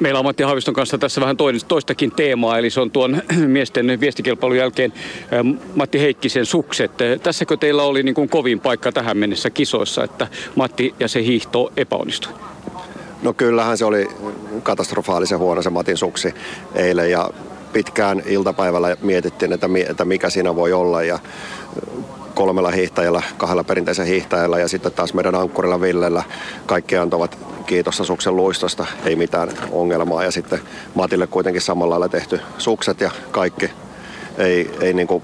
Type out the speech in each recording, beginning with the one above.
Meillä on Matti Haaviston kanssa tässä vähän toistakin teemaa, eli se on tuon miesten viestikilpailun jälkeen Matti Heikkisen sukset. Tässäkö teillä oli niin kuin kovin paikka tähän mennessä kisoissa, että Matti ja se hiihto epäonnistui? No kyllähän se oli katastrofaalisen huono se Matin suksi eilen ja pitkään iltapäivällä mietittiin, että, mikä siinä voi olla ja kolmella hiihtäjällä, kahdella perinteisen hiihtäjällä ja sitten taas meidän ankkurilla Villellä kaikki antavat kiitossa suksen luistosta, ei mitään ongelmaa. Ja sitten Matille kuitenkin samalla lailla tehty sukset ja kaikki ei, ei niin kuin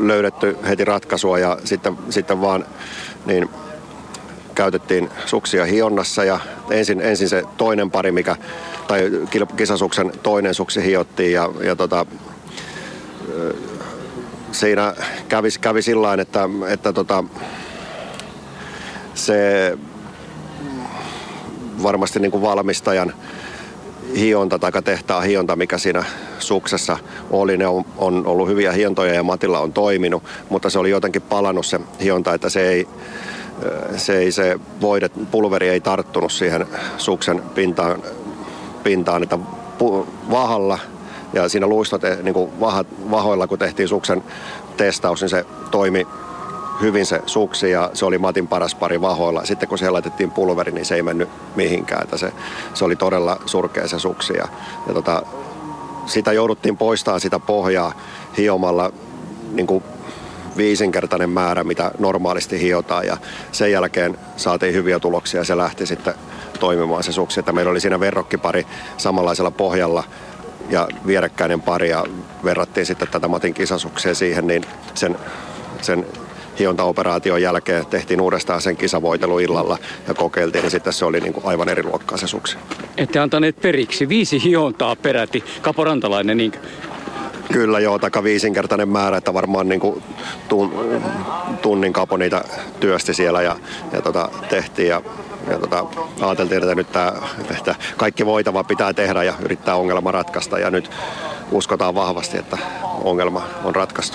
löydetty heti ratkaisua ja sitten, sitten vaan niin käytettiin suksia hionnassa ja ensin, ensin se toinen pari, mikä, tai kisasuksen toinen suksi hiottiin ja, ja tota, siinä kävi, kävi sillä että, että tota, se varmasti niin kuin valmistajan hionta tai tehtaan hionta, mikä siinä suksessa oli. Ne on, on ollut hyviä hiontoja ja Matilla on toiminut, mutta se oli jotenkin palannut se hionta, että se ei, se, ei, se voide, pulveri ei tarttunut siihen suksen pintaan, pintaan että vahalla ja siinä luistot, niin kuin vahoilla kun tehtiin suksen testaus, niin se toimi hyvin se suksi ja se oli Matin paras pari vahoilla. Sitten kun siellä laitettiin pulveri, niin se ei mennyt mihinkään. Että se, se oli todella surkea se suksi. Ja, ja tota, sitä jouduttiin poistamaan sitä pohjaa hiomalla niin kuin viisinkertainen määrä, mitä normaalisti hiotaan. Ja sen jälkeen saatiin hyviä tuloksia ja se lähti sitten toimimaan se suksi. Että meillä oli siinä verrokkipari samanlaisella pohjalla ja vierekkäinen pari ja verrattiin sitten tätä Matin kisasukseen siihen, niin sen, sen hiontaoperaation jälkeen tehtiin uudestaan sen kisavoitelu illalla ja kokeiltiin, niin sitten se oli niin kuin aivan eri luokkaa se suksi. Ette antaneet periksi. Viisi hiontaa peräti. Kaporantalainen, niin Kyllä joo, taka viisinkertainen määrä, että varmaan niin kuin tunnin kapo niitä työsti siellä ja, ja tota, tehtiin ja, ja tota, ajateltiin, että nyt tää, että kaikki voitava pitää tehdä ja yrittää ongelma ratkaista ja nyt uskotaan vahvasti, että ongelma on ratkaistu.